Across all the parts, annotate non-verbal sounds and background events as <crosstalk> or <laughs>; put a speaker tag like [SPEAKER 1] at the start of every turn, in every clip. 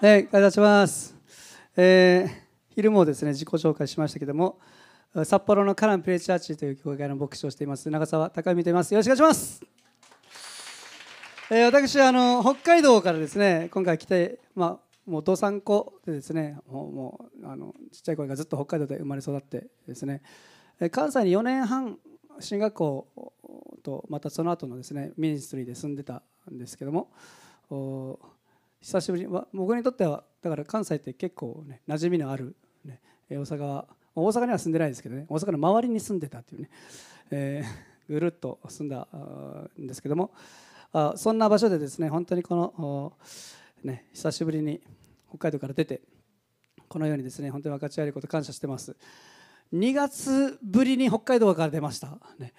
[SPEAKER 1] はい、お願いします。えー昼もですね自己紹介しましたけども、札幌のカランプレイチャーチという教会の牧師をしています長澤隆美といます。よろしくお願いします。えー私あの北海道からですね今回来てまあもう道産子でですねもうもうあのちっちゃい頃からずっと北海道で生まれ育ってですねえー関西に4年半進学校とまたその後のですねミニストリーで住んでたんですけどもお久しぶりに僕にとってはだから関西って結構ね馴染みのある、ね、え大阪は大阪には住んでないですけどね大阪の周りに住んでたっていうね、えーぐるっと住んだあーんですけどもあそんな場所でですね本当にこの、おね、久しぶりに北海道から出てこのようにですね本当に分かち合えること感謝してます。2月ぶりに北海道から出ました、ね。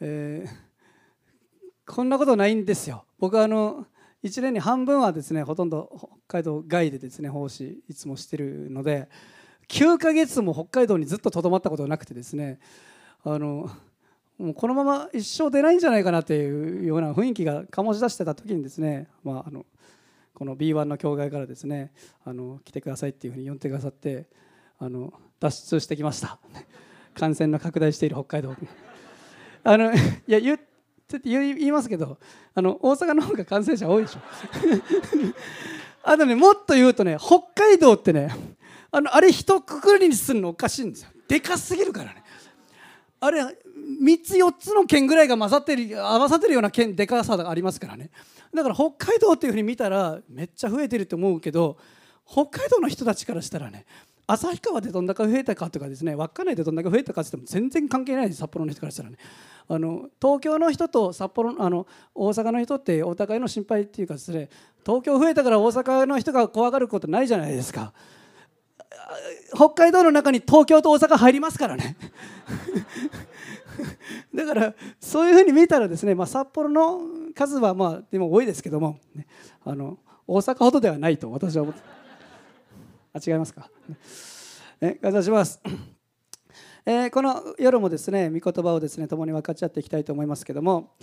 [SPEAKER 1] えーこんなことないんですよ。僕はあの1年に半分はですねほとんど北海道外でですね奉仕いつもしてるので9ヶ月も北海道にずっととどまったことなくてですねあのもうこのまま一生出ないんじゃないかなっていうような雰囲気が醸し出してた時にですね、まあ、あのこの B1 の教会からですねあの来てくださいっていうふうに呼んでくださってあの脱出してきました。<laughs> 感染の拡大している北海道。<laughs> あのいや言っちょっと言いますけどあの大阪の方が感染者多いでしょ。<laughs> あとねもっと言うとね北海道ってねあのあれ一括りにするのおかしいんですよ。でかすぎるからね。あれ3つ4つの県ぐらいが混ざってる合わさってるような県でかさがありますからね。だから北海道っていうふうに見たらめっちゃ増えてると思うけど北海道の人たちからしたらね旭川でどんだけ増えたかとかですね稚内でどんだけ増えたかって言っても全然関係ないです札幌の人からしたらね。あの東京の人と札幌あの大阪の人ってお互いの心配っていうかですね東京増えたから大阪の人が怖がることないじゃないですか。北海道の中に東京と大阪入りますからね。<laughs> だからそういうふうに見たらですね、まあ、札幌の数はまあでも多いですけども、ね、あの大阪ほどではないと私は思って。あ違いますか、ね、感謝します、えーこの夜もですね御言葉をですね共に分かち合っていきたいと思いますけども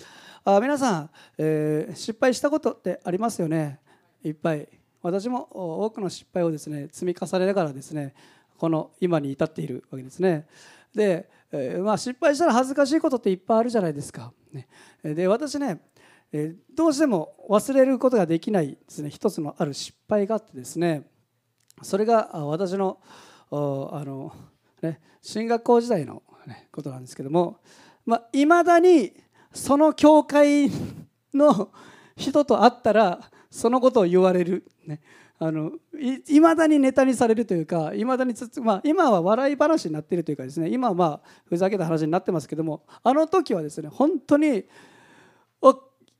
[SPEAKER 1] あ皆さん、えー失敗したことってありますよね。いっぱい。私も多くの失敗をですね積み重ねながらですねこの今に至っているわけですね。で、えーまあ、失敗したら恥ずかしいことっていっぱいあるじゃないですか、ね、で私ねえどうしても忘れることができないですね。一つのある失敗があってですね。それが私のあの、ね、進学校時代の、ね、ことなんですけどもいまあ、未だにその教会の人と会ったらそのことを言われる、ね、あのいまだにネタにされるというかいまだに、まあ、今は笑い話になっているというかですね今はまあふざけた話になってますけどもあの時はですね本当に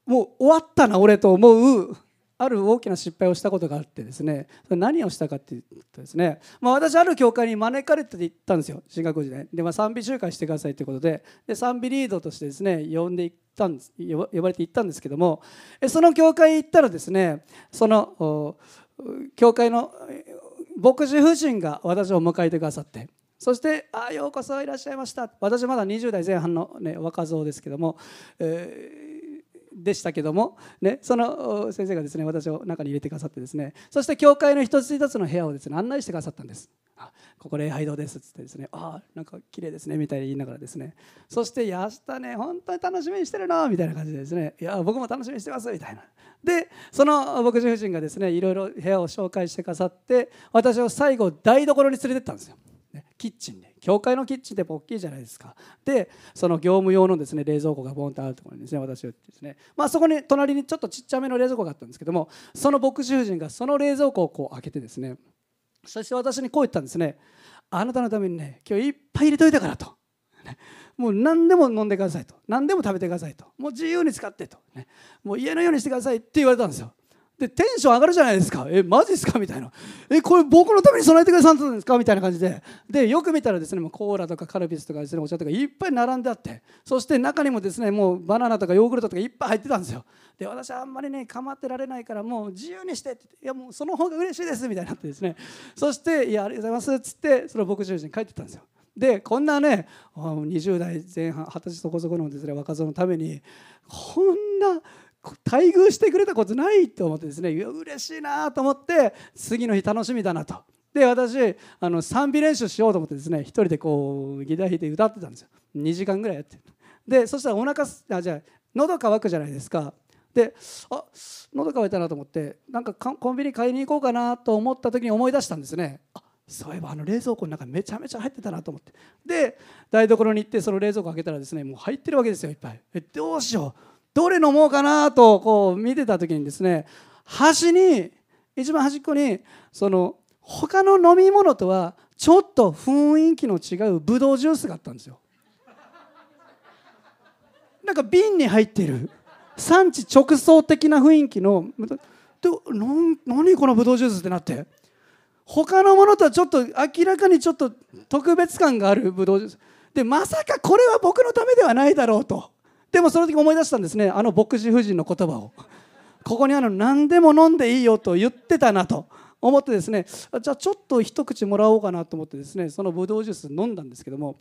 [SPEAKER 1] もう終わったな俺と思うある大きな失敗をしたことがあってですね何をしたかっていうとですね、まあ、私ある教会に招かれて行ったんですよ進学校時代。で、まあ、賛美集会してくださいということでで賛美リードとしてですね呼んで行ったんです呼ばれて行ったんですけどもその教会に行ったらですねその教会の牧師夫人が私を迎えてくださってそして「あようこそいらっしゃいました」私まだ20代前半の、ね、若造ですけども、えーでしたけども、ね、その先生がですね私を中に入れてくださってですねそして教会の一つ一つの部屋をですね案内してくださったんです。あここ礼拝堂ですっつってですねああなんか綺麗ですねみたいに言いながらですねそして「やしたね本当に楽しみにしてるな」みたいな感じでですね「いや僕も楽しみにしてます」みたいなでその牧師夫人がですねいろいろ部屋を紹介してくださって私を最後台所に連れてったんですよ。キッチンで教会のキッチンって大きいじゃないですか。でその業務用のですね冷蔵庫がボンとあるところにですね私をですねまあそこに隣にちょっとちっちゃめの冷蔵庫があったんですけどもその牧師夫人がその冷蔵庫をこう開けてですねそして私にこう言ったんですねあなたのためにね今日いっぱい入れといたからと。もう何でも飲んでくださいと。何でも食べてくださいと。もう自由に使ってと、ね、もう家のようにしてくださいって言われたんですよ。でテンション上がるじゃないですか。えマジですか？みたいな。えこれ僕のために備えてくださったんですか？みたいな感じで。でよく見たらですねもうコーラとかカルピスとかですねお茶とかいっぱい並んであって。そして中にもですねもうバナナとかヨーグルトとかいっぱい入ってたんですよ。で私はあんまりね構ってられないからもう自由にしてっていやもうその方が嬉しいですみたいになってですね。そしていやありがとうございますっつってその牧師夫人に帰ってったんですよ。でこんなね20代前半二十歳そこそこのですね若造のためにこんな待遇してくれたことないと思ってですね嬉しいなと思って次の日楽しみだなと。で私あの賛美練習しようと思ってですね一人でこうギター弾いて歌ってたんですよ。2時間ぐらいやって。でそしたらお腹あじゃあ喉乾くじゃないですか。であ喉乾いたなと思ってなんかコンビニ買いに行こうかなと思った時に思い出したんですね。あそういえばあの冷蔵庫の中めちゃめちゃ入ってたなと思って。で台所に行ってその冷蔵庫開けたらですねもう入ってるわけですよいっぱい。えどうしよう。どれ飲もうかなとこう見てた時にですね端に一番端っこにその他の飲み物とはちょっと雰囲気の違うブドウジュースがあったんですよ。なんか瓶に入ってる。産地直送的な雰囲気の。で何このブドウジュースってなって。他のものとはちょっと明らかにちょっと特別感があるブドウジュース。でまさかこれは僕のためではないだろうと。でもその時思い出したんですね。あの牧師夫人の言葉を。ここにあるの何でも飲んでいいよと言ってたなと思ってですね。じゃあちょっと一口もらおうかなと思ってですね。そのブドウジュース飲んだんですけども。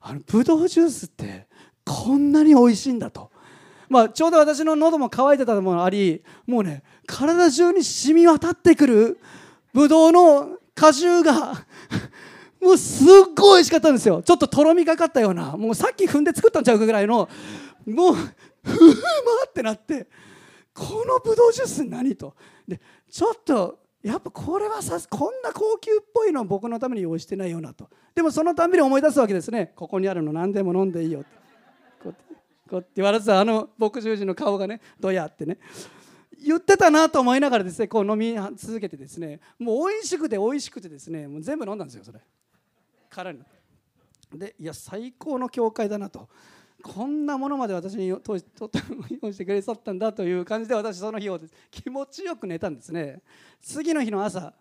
[SPEAKER 1] あのブドウジュースってこんなに美味しいんだと。まあ、ちょうど私の喉も渇いてたのもありもうね体中に染み渡ってくるブドウの果汁がもうすっごい美味しかったんですよ。ちょっととろみがかったような。もうさっき踏んで作ったんちゃうかぐらいのもうふうまってなってこのブドウジュース何と。でちょっとやっぱこれはさこんな高級っぽいの僕のために用意してないよなと。でもそのたんびに思い出すわけですね。ここにあるの何でも飲んでいいよって。こうこうって言われてたあの牧師人の顔がねどやってね。言ってたなと思いながらですねこう飲み続けてですね。もう美味しくて美味しくてですね。もう全部飲んだんですよそれ。空にでいや最高の教会だなと。こんなものまで私にとと用意してくれさったんだという感じで私その日を気持ちよく寝たんですね次の日の朝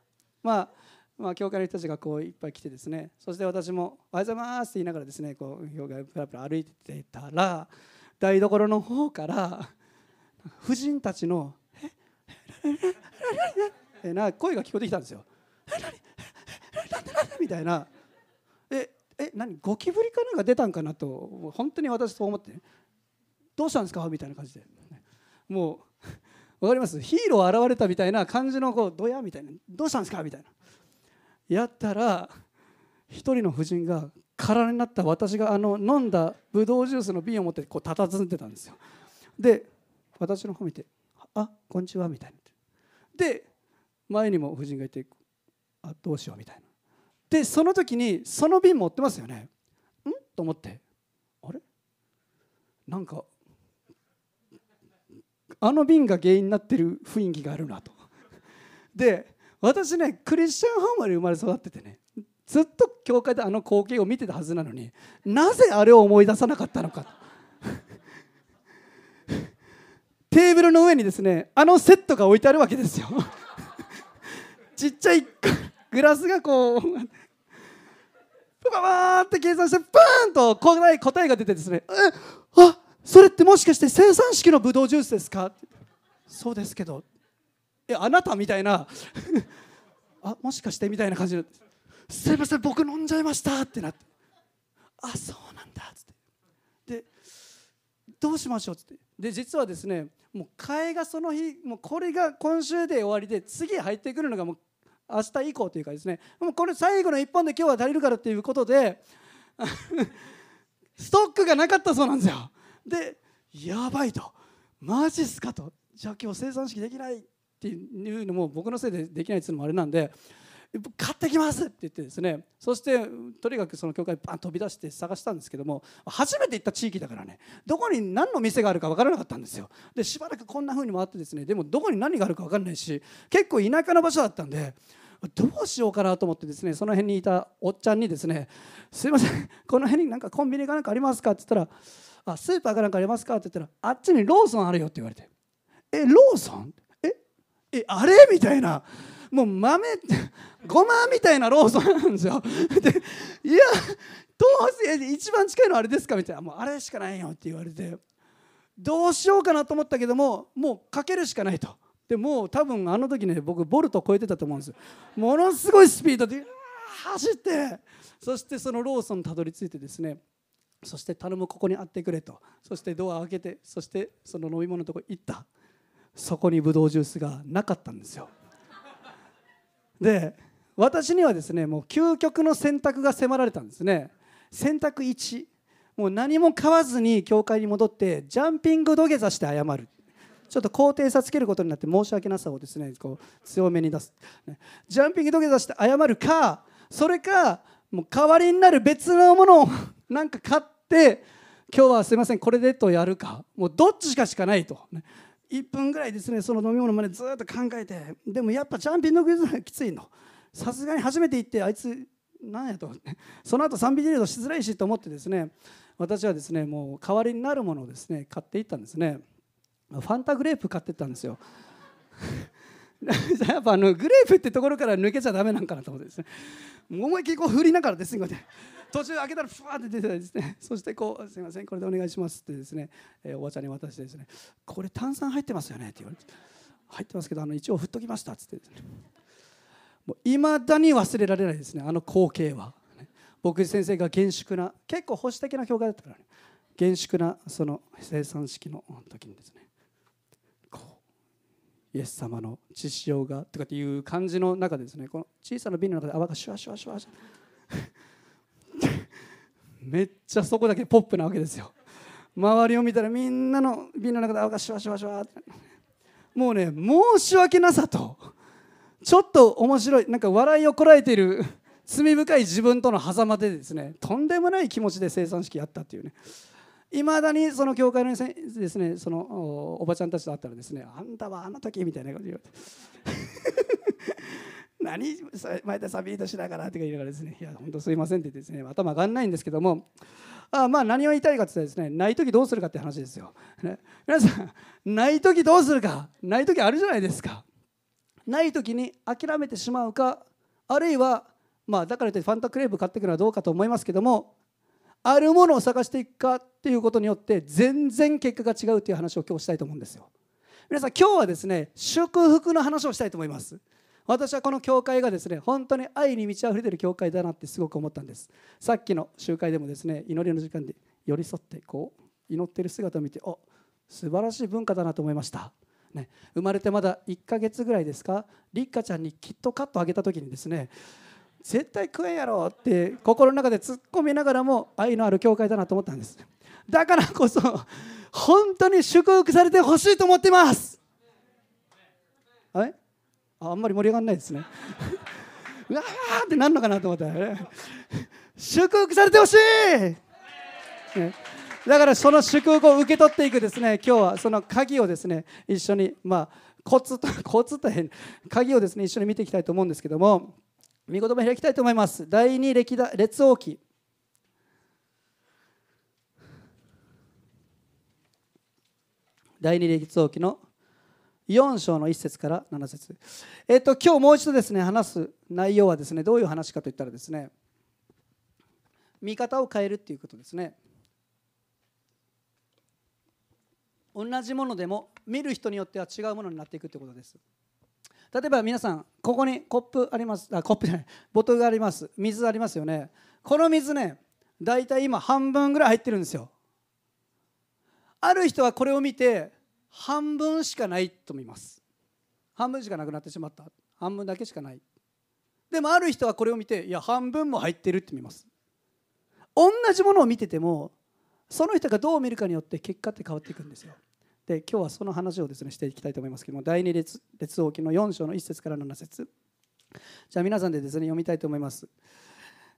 [SPEAKER 1] まあまあ、教会の人たちがこういっぱい来てですねそして私も「おはようございます」って言いながらですねこう教会プラプラ歩いてたら台所の方から婦人たちの「えな声が聞こえてきたんですよ。みたいな「え何ゴキブリかなんか出たんかなと本当に私そう思って、ね、どうしたんですか？みたいな感じで。もう分かります？ヒーロー現れたみたいな感じのこうドヤみたいな。どうしたんですか？みたいな。やったら一人の婦人が空になった私があの飲んだブドウジュースの瓶を持ってこう佇んでたんですよ。で私の方見て「あこんにちは」みたいな。で前にも婦人がいて「あどうしよう」みたいな。でその時にその瓶持ってますよね。ん？と思って。あれ？なんかあの瓶が原因になってる雰囲気があるなと。で私ねクリスチャンホームで生まれ育っててねずっと教会であの光景を見てたはずなのになぜあれを思い出さなかったのか。テーブルの上にですねあのセットが置いてあるわけですよ。ちっちゃいグラスがこうババーって計算してバーンと答え答えが出てですねあそれってもしかして生産式のブドウジュースですか？そうですけど。えあなたみたいな。<laughs> あもしかしてみたいな感じ。ですいません僕飲んじゃいましたってなって。あそうなんだって。でどうしましょうっつって。で実はですねもう替えがその日もうこれが今週で終わりで次入ってくるのがもう明日以降というかですね。もうこれ最後の1本で今日は足りるからっていうことで <laughs> ストックがなかったそうなんですよ。でやばいと。マジっすかと。じゃあ今日生産式できないっていうのも僕のせいでできないっていうのもあれなんで買ってきますって言ってですね。そしてとにかくその教会バン飛び出して探したんですけども初めて行った地域だからね。どこに何の店があるか分からなかったんですよ。でしばらくこんな風に回ってですね。でもどこに何があるか分からないし結構田舎の場所だったんでどうしようかなと思ってですねその辺にいたおっちゃんにですね「すいませんこの辺になんかコンビニかなんかありますか?」って言ったら「あスーパーかなんかありますか?」って言ったら「あっちにローソンあるよ」って言われて「えローソン？ええあれ?」みたいなもう豆ごまみたいなローソンなんですよでいやどうせ一番近いのあれですかみたいなもうあれしかないよって言われてどうしようかなと思ったけどももうかけるしかないとでもう多分あの時ね僕ボルト超えてたと思うんです。よものすごいスピードで走って。そしてそのローソンにたどり着いてですね。そして頼むここにあってくれと。そしてドア開けてそしてその飲み物のとこ行った。そこにブドウジュースがなかったんですよ。で私にはですねもう究極の選択が迫られたんですね。選択1もう何も買わずに教会に戻ってジャンピング土下座して謝る。ちょっと高低差つけることになって申し訳なさをですねこう強めに出す。ジャンピング土下座して謝るかそれかもう代わりになる別のものをなんか買って今日はすいませんこれでとやるか。もうどっちかしかないと、ね、1分ぐらいですねその飲み物までずっと考えて。でもやっぱジャンピング土下座きついの。さすがに初めて行ってあいつ何やと。その後賛美ディレードしづらいしと思ってですね私はですねもう代わりになるものをですね買っていったんですね。ファンタグレープ買ってったんですよ。<laughs> やっぱあのグレープってところから抜けちゃだめなんかなと思ってですね。思いっきりこう振りながらですね途中開けたらふわって出てですね。そしてこう「すいませんこれでお願いします」ってですね、えー、おばちゃんに渡してですね「これ炭酸入ってますよね」って言われて「入ってますけどあの一応振っときました」っつってですね。もう未だに忘れられないですねあの光景は、僕先生が厳粛な結構保守的な教会だったからね。厳粛なその生産式の時にですね。イエス様の血潮がとかっていう感じの中でですねこの小さな瓶の中で泡がシュワシュワシュワシュワめっちゃそこだけポップなわけですよ周りを見たらみんなの瓶の中で泡がシュワシュワシュワってもうね申し訳なさとちょっと面白いなんか笑いをこらえている罪深い自分との狭間でですねとんでもない気持ちで生産式やったっていうねいまだにその教会のですねそのおばちゃんたちと会ったらですねあんたはあの時みたいなこと言われて。<laughs> 何前田サビートしながらって言いながらですね。いや本当すいませんって言ってですね頭上がんないんですけども。あまあ何を言いたいかって言ったらですねない時どうするかって話ですよ、ね、皆さんない時どうするかない時あるじゃないですか。ない時に諦めてしまうかあるいはまあだからといってファンタクレープ買ってくるのはどうかと思いますけどもあるものを探していくかっていうことによって全然結果が違うという話を今日したいと思うんですよ。皆さん今日はですね祝福の話をしたいと思います。私はこの教会がですね本当に愛に満ち溢れている教会だなってすごく思ったんです。さっきの集会でもですね祈りの時間で寄り添ってこう祈っている姿を見てお素晴らしい文化だなと思いました。ね、生まれてまだ1ヶ月ぐらいですか？立花ちゃんにキットカットあげた時にですね絶対食えんやろって心の中で突っ込みながらも愛のある教会だなと思ったんです。だからこそ本当に祝福されてほしいと思ってます。あれあんまり盛り上がらないですね。<laughs> うわーってなるのかなと思った。ら、ね、祝福されてほしい、ね、だからその祝福を受け取っていくですね今日はその鍵をですね一緒にまあコツとコツと変鍵をですね一緒に見ていきたいと思うんですけども。御言葉開きたいと思います。第二歴だ列王記。第二列王記の4章の1節から7節。えっ、と今日もう一度ですね話す内容はですねどういう話かといったらですね見方を変えるっていうことですね。同じものでも見る人によっては違うものになっていくということです。例えば皆さんここにコップあります。あコップじゃない。ボトルがあります。水ありますよね。この水ね大体今半分ぐらい入ってるんですよ。ある人はこれを見て半分しかないと見ます。半分しかなくなってしまった。半分だけしかない。でもある人はこれを見ていや半分も入ってるって見ます。同じものを見ててもその人がどう見るかによって結果って変わっていくんですよ。で今日はその話をですねしていきたいと思いますけども第二列列王記の4章の1節から7節。じゃあ皆さんでですね読みたいと思います。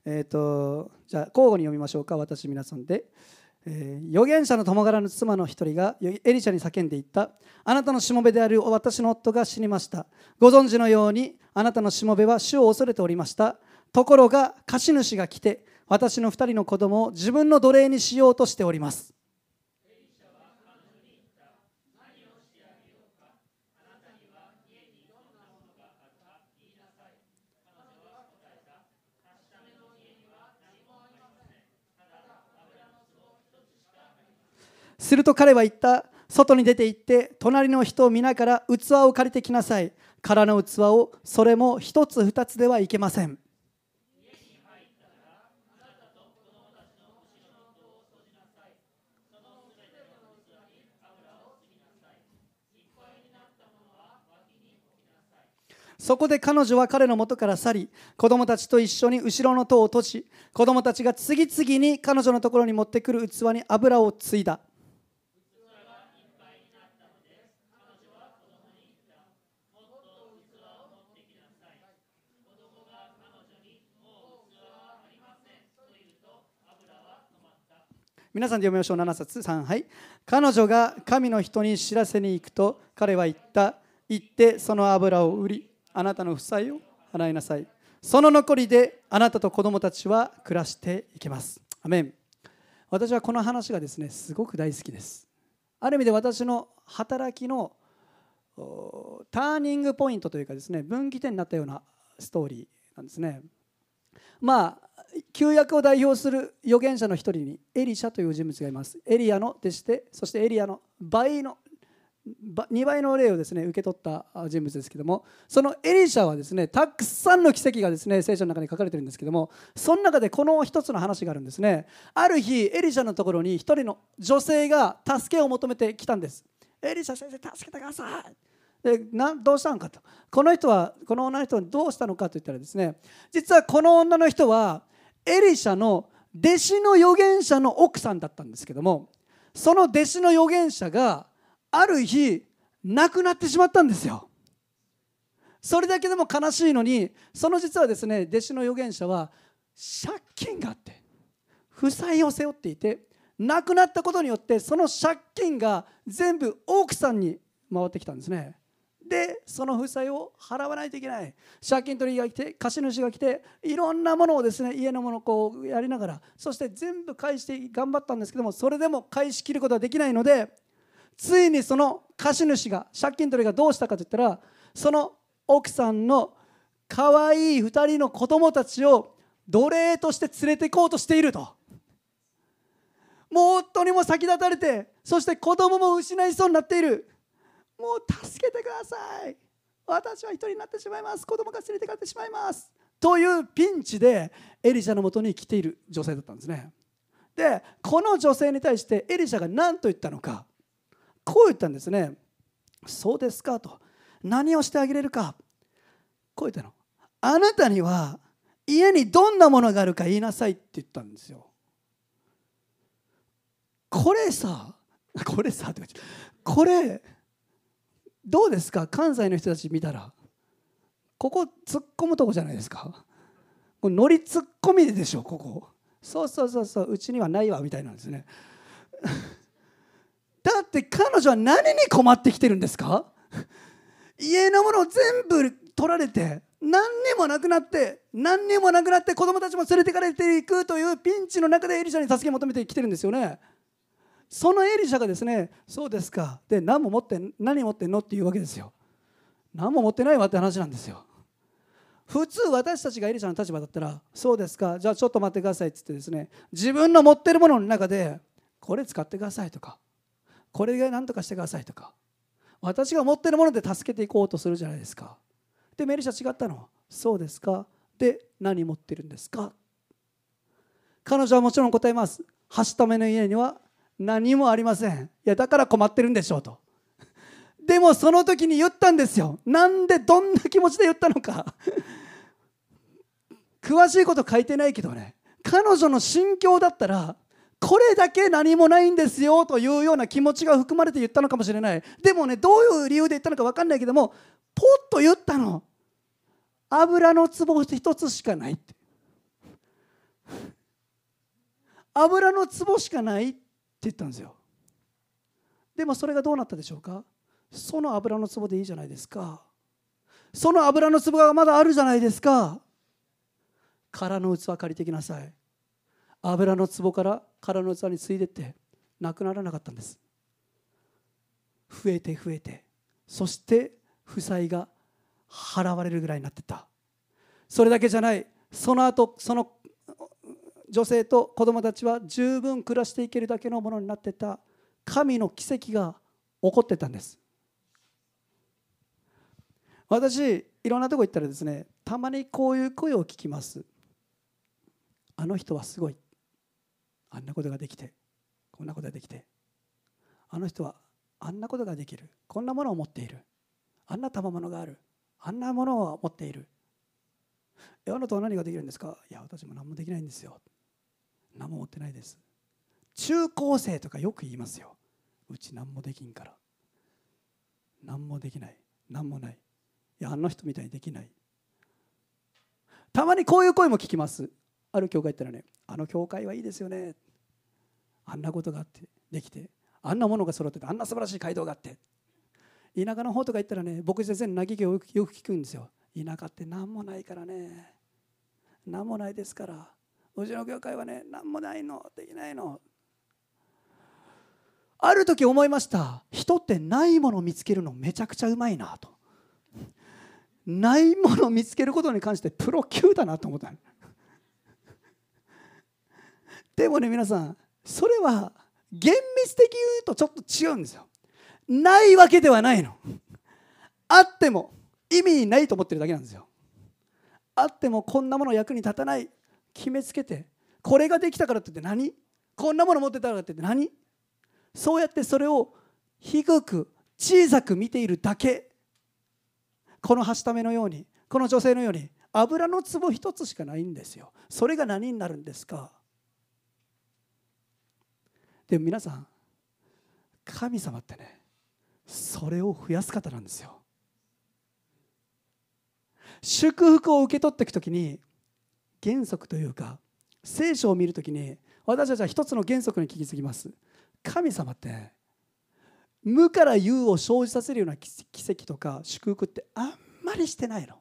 [SPEAKER 1] え、とじゃあ交互に読みましょうか私皆さんで、えー、預言者の共柄の妻の一人がエリシャに叫んでいった。あなたのしもべである私の夫が死にました。ご存知のようにあなたのしもべは主を恐れておりました。ところが貸主が来て私の二人の子供を自分の奴隷にしようとしております。すると彼は言った。外に出て行って隣の人を見ながら器を借りてきなさい。空の器をそれも一つ二つではいけません。そこで彼女は彼の元から去り子供たちと一緒に後ろの戸を閉じ子供たちが次々に彼女のところに持ってくる器に油を継いだ。皆さんで読みましょう。7冊3はい。彼女が神の人に知らせに行くと彼は言った。行ってその油を売りあなたの負債を払いなさい。その残りであなたと子供たちは暮らしていきます。アメン。私はこの話がですねすごく大好きです。ある意味で私の働きのターニングポイントというかですね分岐点になったようなストーリーなんですね。まあ旧約を代表する預言者の一人にエリシャという人物がいます。エリアの弟子でそしてエリアの倍の2倍の例をですね受け取った人物ですけどもそのエリシャはですねたくさんの奇跡がですね聖書の中に書かれてるんですけどもその中でこの一つの話があるんですね。ある日エリシャのところに一人の女性が助けを求めてきたんです。エリシャ先生助けてください。でなどうしたのかと。この人はこの女の人はどうしたのかといったらですね実はこの女の人はエリシャの弟子の預言者の奥さんだったんですけどもその弟子の預言者がある日亡くなってしまったんですよ。それだけでも悲しいのにその実はですね弟子の預言者は借金があって負債を背負っていて亡くなったことによってその借金が全部奥さんに回ってきたんですね。でその負債を払わないといけない借金取りが来て貸主が来ていろんなものをですね家のものをこうやりながらそして全部返して頑張ったんですけどもそれでも返しきることはできないのでついにその貸主が借金取りがどうしたかといったらその奥さんの可愛い2人の子供たちを奴隷として連れて行こうとしていると。もう夫にも先立たれてそして子供も失いそうになっているもう助けてください。私は一人になってしまいます。子供が連れてかれてしまいます。というピンチでエリシャのもとに来ている女性だったんですね。でこの女性に対してエリシャが何と言ったのかこう言ったんですね。そうですかと。何をしてあげれるか。こう言ったの。あなたには家にどんなものがあるか言いなさいって言ったんですよ。これさこれさってこれどうですか？関西の人たち見たら。ここ突っ込むとこじゃないですか？これ乗り突っ込みでしょ？ここ。そうそうそうそう。うちにはないわみたいなんですね。<laughs> だって彼女は何に困ってきてるんですか？家のものを全部取られて何にもなくなって何にもなくなって子供たちも連れてかれていくというピンチの中でエリシャに助け求めてきてるんですよね。そのエリシャがですねそうですか。で何も持って何持ってんのっていうわけですよ。何も持ってないわって話なんですよ。普通私たちがエリシャの立場だったらそうですか。じゃあちょっと待ってくださいっつってですね自分の持ってるものの中でこれ使ってくださいとかこれで何とかしてくださいとか私が持ってるもので助けていこうとするじゃないですか。でメリシャ違ったの。そうですか。で何持ってるんですか。彼女はもちろん答えます。はしための家には何もありません。いやだから困ってるんでしょうと。でもその時に言ったんですよ。なんでどんな気持ちで言ったのか。詳しいこと書いてないけどね。彼女の心境だったらこれだけ何もないんですよというような気持ちが含まれて言ったのかもしれない。でもねどういう理由で言ったのか分かんないけどもポッと言ったの。油の壺一つしかないって。油の壺しかないって。言ったんですよ。でもそれがどうなったでしょうか？その油の壺でいいじゃないですか。その油の壺がまだあるじゃないですか。空の器借りてきなさい。油の壺から空の器についでってなくならなかったんです。増えて増えて。そして負債が払われるぐらいになってった。それだけじゃない。その後その女性と子供たちは十分暮らしていけるだけのものになってた神の奇跡が起こってたんです。私いろんなとこ行ったらですねたまにこういう声を聞きます。あの人はすごい。あんなことができてこんなことができて。あの人はあんなことができる。こんなものを持っている。あんな賜物がある。あんなものを持っている。えあなたは何ができるんですか？いや私も何もできないんですよ。何も持ってないです。中高生とかよく言いますよ。うち何もできんから。何もできない。何もない。いやあの人みたいにできない。たまにこういう声も聞きます。ある教会行ったらねあの教会はいいですよね。あんなことがあってできてあんなものが揃っててあんな素晴らしい街道があって。田舎の方とか行ったらね僕先生の嘆きをよく聞くんですよ。田舎って何もないからね。何もないですから。うちの教会はね何もないのできないの。ある時思いました。人ってないものを見つけるのめちゃくちゃうまいなと。ないものを見つけることに関してプロ級だなと思ったでもね皆さんそれは厳密的に言うとちょっと違うんですよ。ないわけではないの。あっても意味ないと思ってるだけなんですよ。あってもこんなもの役に立たない。決めつけてこれができたからって言って何？こんなもの持ってたからって言って何？そうやってそれを低く小さく見ているだけ。このはしためのようにこの女性のように油の壺一つしかないんですよ。それが何になるんですか？でも皆さん神様ってねそれを増やす方なんですよ。祝福を受け取っていく時に原則というか聖書を見る時に私たちは一つの原則に気づきます。神様って無から有を生じさせるような奇跡とか祝福ってあんまりしてないの。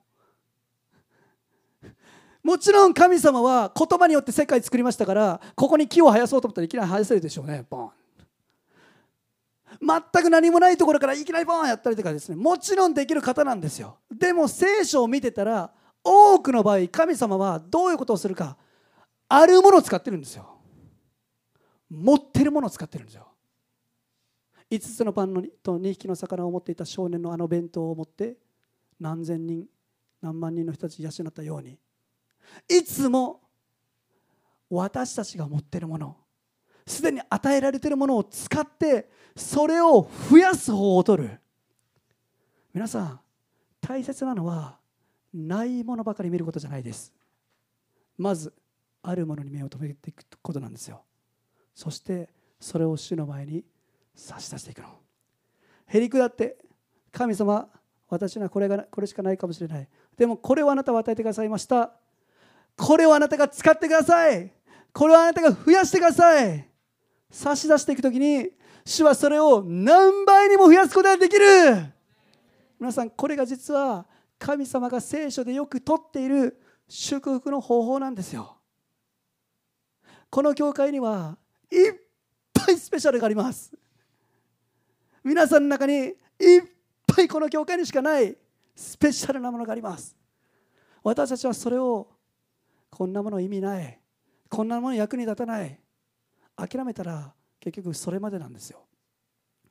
[SPEAKER 1] もちろん神様は言葉によって世界作りましたからここに木を生やそうと思ったらいきなり生やせるでしょうね。ボン。全く何もないところからいきなりボンやったりとかですね。もちろんできる方なんですよ。でも聖書を見てたら多くの場合神様はどういうことをするかあるものを使ってるんですよ。持ってるものを使ってるんですよ。5つのパンと2匹の魚を持っていた少年のあの弁当を持って何千人何万人の人たち養ったようにいつも私たちが持ってるものすでに与えられているものを使ってそれを増やす方を取る。皆さん大切なのはないものばかり見ることじゃないです。まずあるものに目を留めていくことなんですよ。そしてそれを主の前に差し出していくの。へりくだって神様私にはこれがこれしかないかもしれない。でもこれをあなたは与えてくださいました。これをあなたが使ってください。これをあなたが増やしてください。差し出していく時に主はそれを何倍にも増やすことができる。皆さんこれが実は神様が聖書でよくとっている祝福の方法なんですよ。この教会にはいっぱいスペシャルがあります。皆さんの中にいっぱいこの教会にしかないスペシャルなものがあります。私たちはそれをこんなもの意味ない。こんなもの役に立たない。諦めたら結局それまでなんですよ。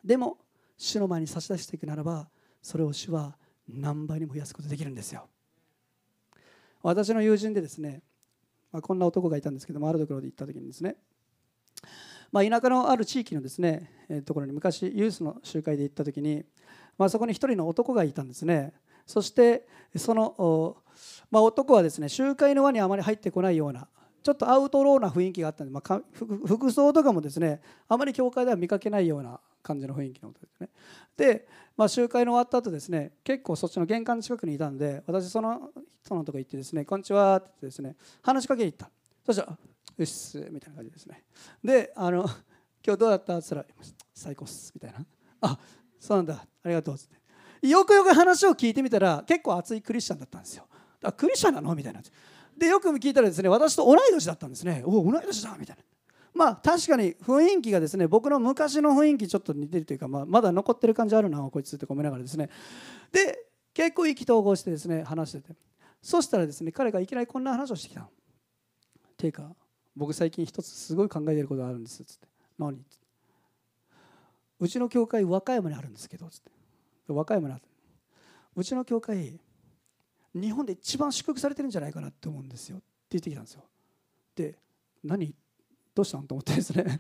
[SPEAKER 1] でも主の前に差し出していくならばそれを主は何倍にも増やすことできるんですよ。私の友人でですね、まあ、こんな男がいたんですけどもあるところで行った時にですねまあ、田舎のある地域のですね、えー、ところに昔ユースの集会で行った時に、まあ、そこに一人の男がいたんですね。そしてその、まあ、男はですね集会の輪にあまり入ってこないようなちょっとアウトローな雰囲気があったんで、まあ、服装とかもですねあまり教会では見かけないような感じの雰囲気のことですね。で、まあ、集会の終わった後ですね結構そっちの玄関近くにいたんで私その人のとこ行ってですね「こんにちは」ってってですね話しかけに行った。そしたらうっすみたいな感じですね。であの今日どうだったって言ったら最高っすみたいな。あそうなんだ。ありがとうって。よくよく話を聞いてみたら結構熱いクリスチャンだったんですよ。あクリスチャンなの？みたいなでよく聞いたらですね私と同い年だったんですね。お同い年だみたいな。まあ確かに雰囲気がですね僕の昔の雰囲気ちょっと似てるというか、まあ、まだ残ってる感じあるなこいつってごめながらですね。で結構意気投合してですね話してて。そしたらですね彼がいきなりこんな話をしてきた。ていうか僕最近一つすごい考えてることがあるんです」つって「何?」って「うちの教会和歌山にあるんですけど」つって。和歌山にある。うちの教会日本で一番祝福されてるんじゃないかなって思うんですよ。って言ってきたんですよ。で何？どうしたんと思ってですね。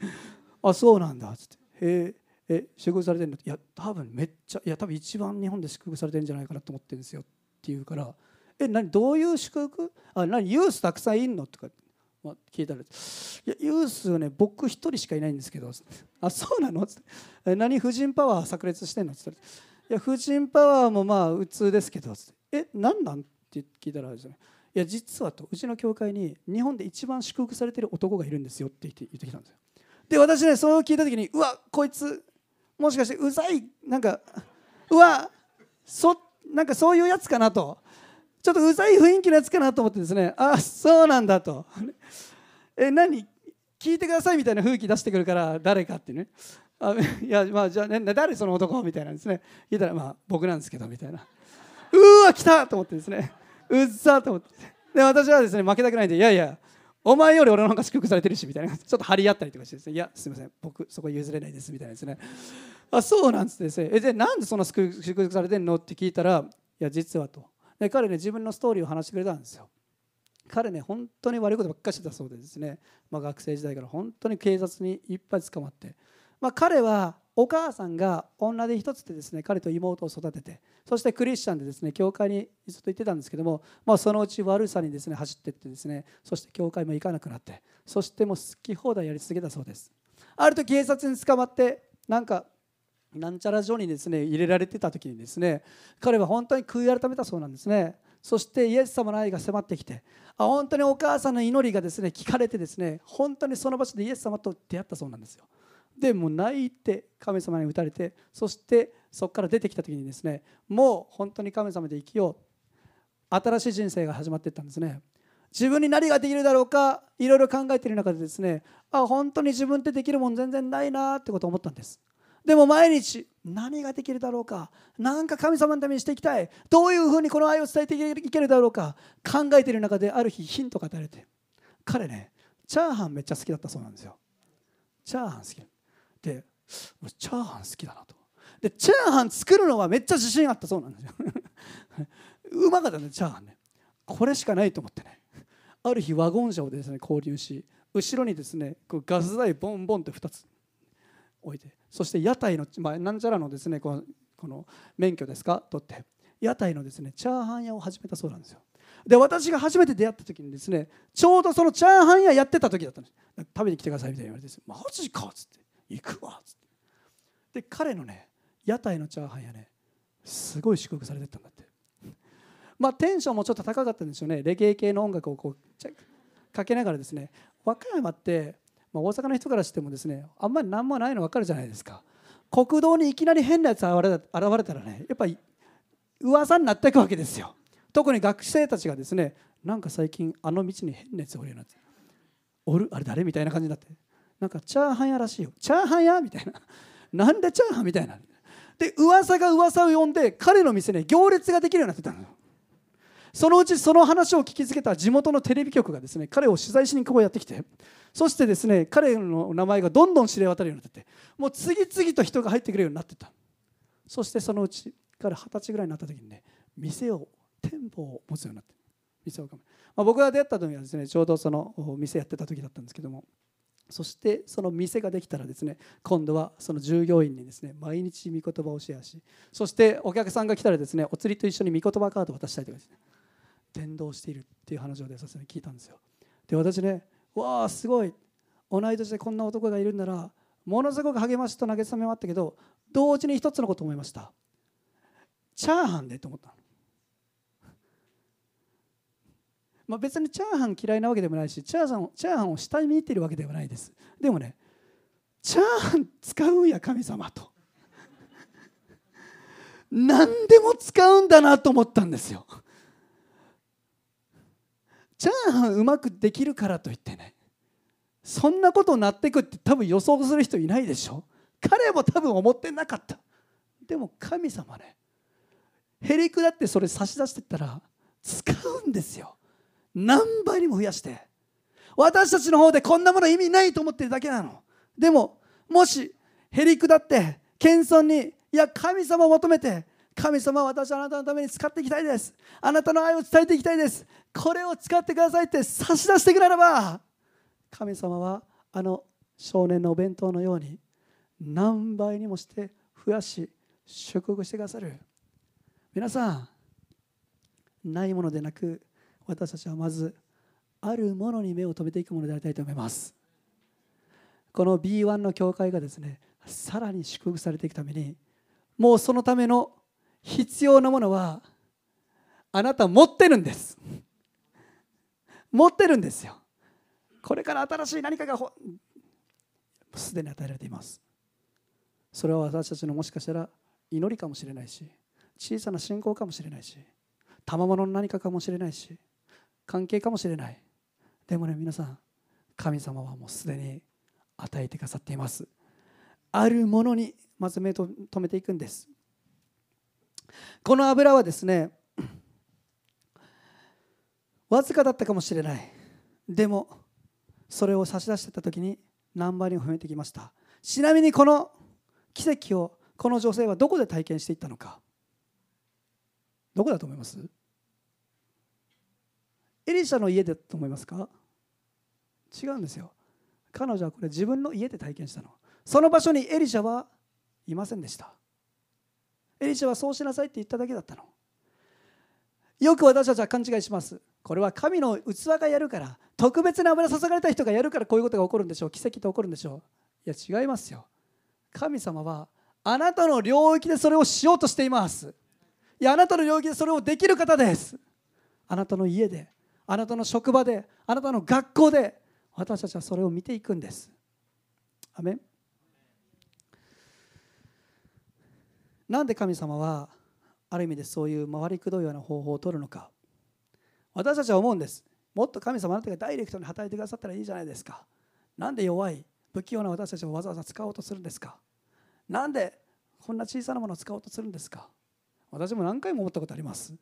[SPEAKER 1] あそうなんだっつって。へえ祝福されてるの？いや多分めっちゃいや多分一番日本で祝福されてるんじゃないかなと思ってるんですよって言うから「え何どういう祝福？あ何ユースたくさんいんの?」とか、まあ、聞いたら「いやユースはね僕一人しかいないんですけど」あそうなの?」つって「何婦人パワー炸裂してんの?」っつったら「いや婦人パワーもまあ普通ですけどっ」つって「え何なん?」って聞いたらですねいや実はとうちの教会に日本で一番祝福されてる男がいるんですよって言って言ってきたんですよ。で私ねそれを聞いた時にうわこいつもしかしてうざいなんかうわそなんかそういうやつかなと。ちょっとうざい雰囲気のやつかなと思ってですね <laughs> あそうなんだと。え何？聞いてくださいみたいな雰囲気出してくるから誰かってね。あいやまあじゃあ、ね、誰その男？みたいなんですね。聞いたらまあ僕なんですけどみたいな。うわ来たと思ってですね。うっさと思って。で私はですね負けたくないんでいやいやお前より俺の方が祝福されてるしみたいなちょっと張り合ったりとかしてですね。いやすみません。僕そこ譲れないですみたいなですね。あそうなんですねえでなんでそんな祝福されてんの？って聞いたらいや実はと。で彼ね自分のストーリーを話してくれたんですよ。彼ね本当に悪いことばっかりしてたそうでですね、まあ、学生時代から本当に警察にいっぱい捕まって、まあ、彼はお母さんが女で一つでですね彼と妹を育ててそしてクリスチャンでですね教会にずっと行ってたんですけども、まあ、そのうち悪さにですね走ってってですねそして教会も行かなくなってそしてもう好き放題やり続けたそうです。ある時警察に捕まってなんかなんちゃら所にですね入れられてた時にですね彼は本当に悔い改めたそうなんですね。そしてイエス様の愛が迫ってきてあ本当にお母さんの祈りがですね聞かれてですね本当にその場所でイエス様と出会ったそうなんですよ。でもう泣いて神様に打たれてそしてそこから出てきた時にですねもう本当に神様で生きよう。新しい人生が始まっていったんですね。自分に何ができるだろうかいろいろ考えている中でですねあ本当に自分ってできるもん全然ないなってことを思ったんです。でも毎日何ができるだろうか何か神様のためにしていきたいどういうふうにこの愛を伝えていけるだろうか考えている中である日ヒントが与えられて彼ねチャーハンめっちゃ好きだったそうなんですよ。チャーハン好き。でチャーハン好きだなと。でチャーハン作るのはめっちゃ自信あったそうなんですよ。<laughs> うまかったねチャーハンね。これしかないと思ってね。ある日ワゴン車をですね購入し後ろにですねこうガス台ボンボンって2つ置いてそして屋台の、まあ、なんちゃらのですねこのこの免許ですか？取って屋台のですねチャーハン屋を始めたそうなんですよ。で私が初めて出会った時にですねちょうどそのチャーハン屋やってた時だったんです。食べに来てくださいみたいに言われてマジかっつって。行くわ。っつってで彼のね屋台のチャーハンやねすごい祝福されてたんだって。まあテンションもちょっと高かったんですよね。レゲエ系の音楽をこうかけながらですね和歌山って、まあ、大阪の人からしてもですねあんまり何もないの分かるじゃないですか。国道にいきなり変なやつ現れたらねやっぱり噂になっていくわけですよ。特に学生たちがですねなんか最近あの道に変なやつおるようになっておる？あれ誰？みたいな感じになって。なんかチャーハン屋らしいよ。チャーハン屋みたいな。<laughs> なんでチャーハンみたいな。で噂が噂を呼んで彼の店ね行列ができるようになってたのよ。そのうちその話を聞きつけた地元のテレビ局がですね彼を取材しにここやってきてそしてですね彼の名前がどんどん知れ渡るようになっててもう次々と人が入ってくるようになってた。そしてそのうち彼二十歳ぐらいになった時にね店を店舗を持つようになって。店をまあ、僕が出会った時はですねちょうどその店やってた時だったんですけども。そしてその店ができたらですね今度はその従業員にですね毎日御言葉をシェアしそしてお客さんが来たらですねお釣りと一緒に御言葉カードを渡したりとかですね伝道しているっていう話をでさせ聞いたんですよ。で私ねわあすごい。同い年でこんな男がいるんならものすごく励ましと慰めもあったけど同時に一つのこと思いました。チャーハンでと思ったの。まあ、別にチャーハン嫌いなわけでもないしチャーハンチャーハンを下に見ているわけではないです。でもねチャーハン使うんや神様と。<laughs> 何でも使うんだなと思ったんですよ。チャーハンうまくできるからといってねそんなことになっていくって多分予想する人いないでしょ。彼も多分思ってなかった。でも神様ねへりくだってそれ差し出してったら使うんですよ。何倍にも増やして私たちの方でこんなもの意味ないと思ってるだけなの。でももしへりくだって謙遜にいや神様を求めて神様私はあなたのために使っていきたいです。あなたの愛を伝えていきたいです。これを使ってくださいって差し出してくれれば神様はあの少年のお弁当のように何倍にもして増やし祝福してくださる。皆さんないものでなく私たちはまずあるものに目を留めていくものでありたいと思います。この B1 の教会がですねさらに祝福されていくためにもうそのための必要なものはあなた持ってるんです。持ってるんですよ。これから新しい何かがすでに与えられています。それは私たちのもしかしたら祈りかもしれないし小さな信仰かもしれないし賜物の何かかもしれないし関係かもしれない。でもね皆さん神様はもうすでに与えてくださっています。あるものにまず目を留めていくんです。この油はですねわずかだったかもしれない。でもそれを差し出してた時に何倍にも増えてきました。ちなみにこの奇跡をこの女性はどこで体験していったのか。どこだと思います？エリシャの家だと思いますか？違うんですよ。彼女はこれ自分の家で体験したの。その場所にエリシャはいませんでした。エリシャはそうしなさいって言っただけだったの。よく私たちは勘違いします。これは神の器がやるから特別な油注がれた人がやるからこういうことが起こるんでしょう。奇跡って起こるんでしょう。いや違いますよ。神様はあなたの領域でそれをしようとしています。いやあなたの領域でそれをできる方です。あなたの家であなたの職場であなたの学校で私たちはそれを見ていくんです。アメなんで神様はある意味でそういう回りくどいような方法を取るのか。私たちは思うんです。もっと神様あなたがダイレクトに働いてくださったらいいじゃないですか。なんで弱い不器用な私たちをわざわざ使おうとするんですか。なんでこんな小さなものを使おうとするんですか。私も何回も思ったことあります、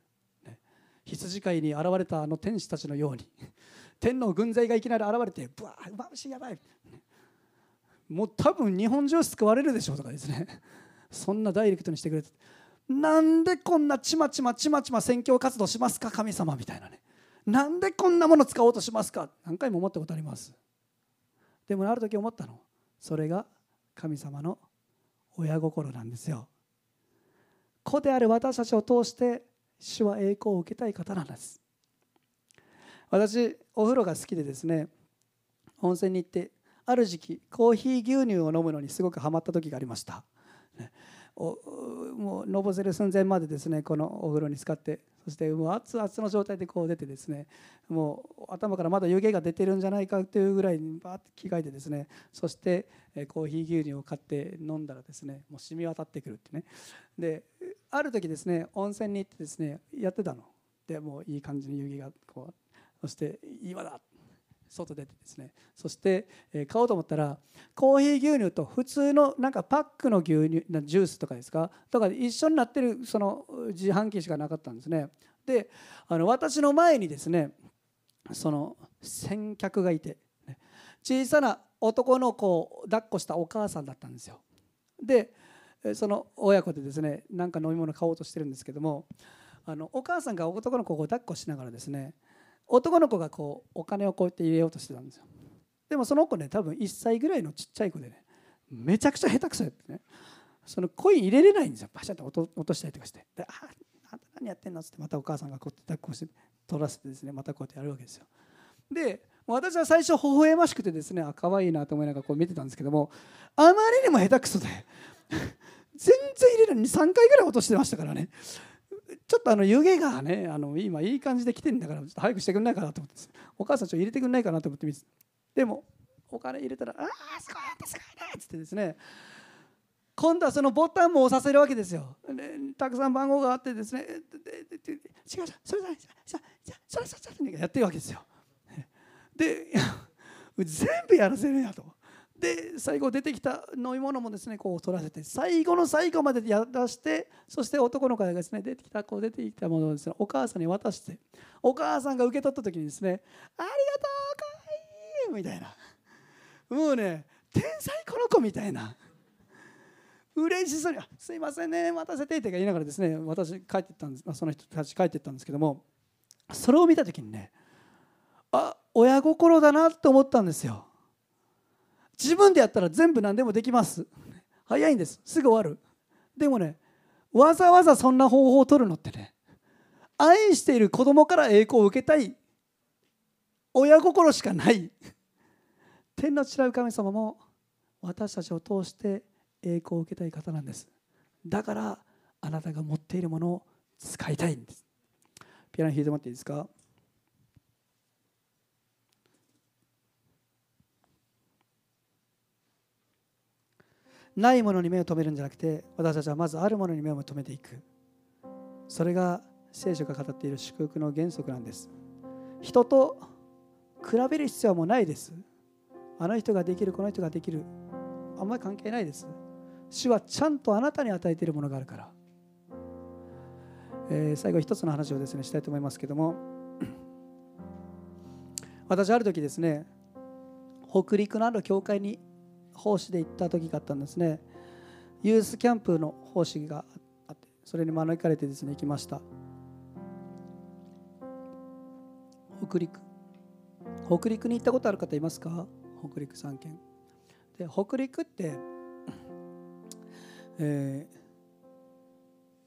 [SPEAKER 1] 羊飼いに現れたあの天使たちのように <laughs> 天の軍勢がいきなり現れてブワーまぶしいやばい。もう多分日本中救われるでしょうとかですね。<laughs> そんなダイレクトにしてくれて。なんでこんなちまちまちまちま宣教活動しますか神様。みたいなね。なんでこんなもの使おうとしますか。何回も思ったことあります。でもある時思ったの。それが神様の親心なんですよ。子である私たちを通して主は栄光を受けたい方なんです。私お風呂が好きでですね温泉に行ってある時期コーヒー牛乳を飲むのにすごくハマった時がありました。もうのぼせる寸前までですねこのお風呂に使ってそしてもう熱々の状態でこう出てですねもう頭からまだ湯気が出てるんじゃないかというぐらいにバーッて着替えてですねそしてコーヒー牛乳を買って飲んだらですねもう染み渡ってくるってね。である時ですね温泉に行ってですねやってたの。でもういい感じに湯気がこうそして今だ。外出てですね。そして、え買おうと思ったらコーヒー牛乳と普通のなんかパックの牛乳ジュースとかですか？とか一緒になってるその自販機しかなかったんですね。であの私の前にですねその先客がいて小さな男の子を抱っこしたお母さんだったんですよ。でその親子でですね何か飲み物買おうとしてるんですけどもあのお母さんが男の子を抱っこしながらですね男の子がこうお金をこうやって入れようとしてたんですよ。でもその子ね多分1歳ぐらいのちっちゃい子でねめちゃくちゃ下手くそやってねそのコイン入れれないんですよ。パシャって落としたりとかして。でああんた何やってんの？っつってまたお母さんがこうやって抱っこして取らせてですねまたこうやってやるわけですよ。で私は最初微笑ましくてですねあ可愛いなと思いながらこう見てたんですけどもあまりにも下手くそで全然入れるのに3回ぐらい落としてましたからねちょっとあの湯気がねあの今いい感じで来てるんだからちょっと早くしてくんないかなと思ってお母さんちょっと入れてくんないかなと思って見てでもお金入れたら「ああすごいすごいね」っつってですね今度はそのボタンも押させるわけですよ。たくさん番号があってですね違う違うそれそれそれそれやってるわけですよ。で全部やらせるやと。で最後出てきた飲み物もですねこう取らせて最後の最後までやらしてそして男の子がですね出てきたこう出てきたものをですねお母さんに渡してお母さんが受け取った時にですね「ありがとうかわいい!」みたいなもうね天才この子みたいな嬉しそうに「すいませんね待たせて」って言いながらですね私帰ってったんですその人たち帰ってったんですけどもそれを見た時にねあ親心だなって思ったんですよ自分でやったら全部何でもできます。早いんです。すぐ終わる。でもねわざわざそんな方法を取るのってね愛している子供から栄光を受けたい。親心しかない。天の違う神様も私たちを通して栄光を受けたい方なんです。だからあなたが持っているものを使いたいんです。ピアノ弾いてもらっていいですか？ないものに目を留めるんじゃなくて私たちはまずあるものに目を留めていく。それが聖書が語っている祝福の原則なんです。人と比べる必要もないです。あの人ができるこの人ができる。あんまり関係ないです。主はちゃんとあなたに与えているものがあるから、えー、最後一つの話をですねしたいと思いますけども。私ある時ですね北陸のある教会に奉仕で行った時があったんですね。ユースキャンプの奉仕があってそれに招かれてですね行きました。北陸。北陸に行ったことある方いますか？北陸3県。で北陸ってえ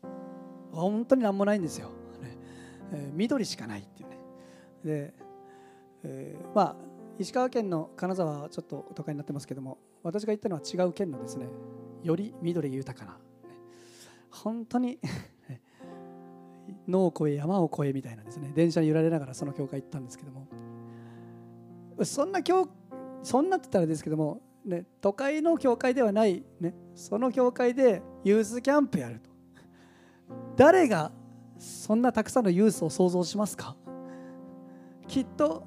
[SPEAKER 1] ー、本当に何もないんですよ、ね。えー、緑しかないっていうね。で、えー、まあ石川県の金沢はちょっと都会になってますけども私が行ったのは違う県のですねより緑豊かな本当に野を越え山を越えみたいなですね電車に揺られながらその教会行ったんですけどもそんな教そんなって言ったらですけども、ね、都会の教会ではない、ね、その教会でユースキャンプやると。誰がそんなたくさんのユースを想像しますか？きっと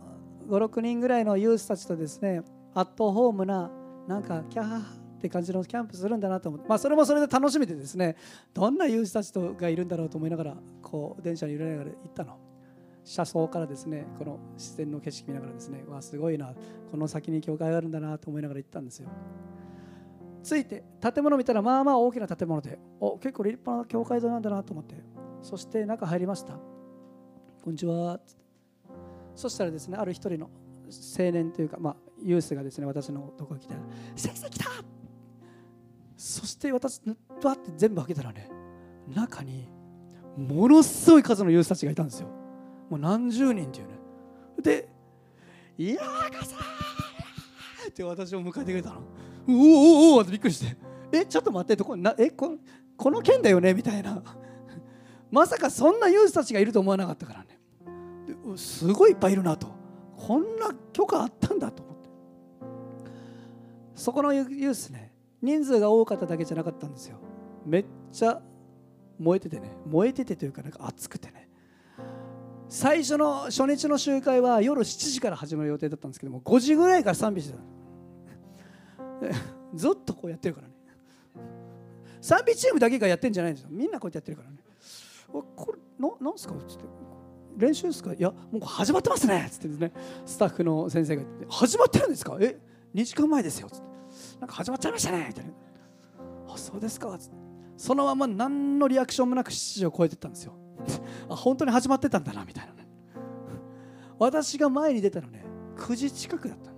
[SPEAKER 1] 56人ぐらいのユースたちとですねアットホームななんかキャーって感じのキャンプするんだなと思って、まあ、それもそれで楽しめてですねどんなユースたちとがいるんだろうと思いながらこう電車に揺れながら行ったの。車窓からですねこの自然の景色見ながらですねわすごいな。この先に教会があるんだなと思いながら行ったんですよ。ついて建物見たらまあまあ大きな建物でお結構立派な教会堂なんだなと思って。そして中入りました。こんにちは。そしたらですねある一人の青年というか、まあ、ユースがですね私のところに来たら「先生来た!」そして私バって全部開けたらね中にものすごい数のユースたちがいたんですよ。もう何十人っていうね。で「いやーかさー!」って私を迎えてくれたのおおおおってびっくりして「えちょっと待ってどこなえここの件だよね?」みたいな。まさかそんなユースたちがいると思わなかったからね。すごいいっぱいいるなと。こんな許可あったんだと。思そこのユースね人数が多かっただけじゃなかったんですよ。めっちゃ燃えててね。燃えててというかなんか熱くてね。最初の初日の集会は夜7時から始まる予定だったんですけども5時ぐらいから賛美してた <laughs> ずっとこうやってるからね。賛美チームだけがやってんじゃないんですよ。みんなこうやってやってるからね。これななんすか？っつって。練習ですか？いやもう始まってますね！つってですね。スタッフの先生が言って始まってるんですか？え？っ2時間前ですよつって。なんか始まっちゃいましたねみたいな。あそうですかつって。そのまま何のリアクションもなく7時を超えてったんですよ。<laughs> あ本当に始まってたんだなみたいなね。私が前に出たのね9時近くだった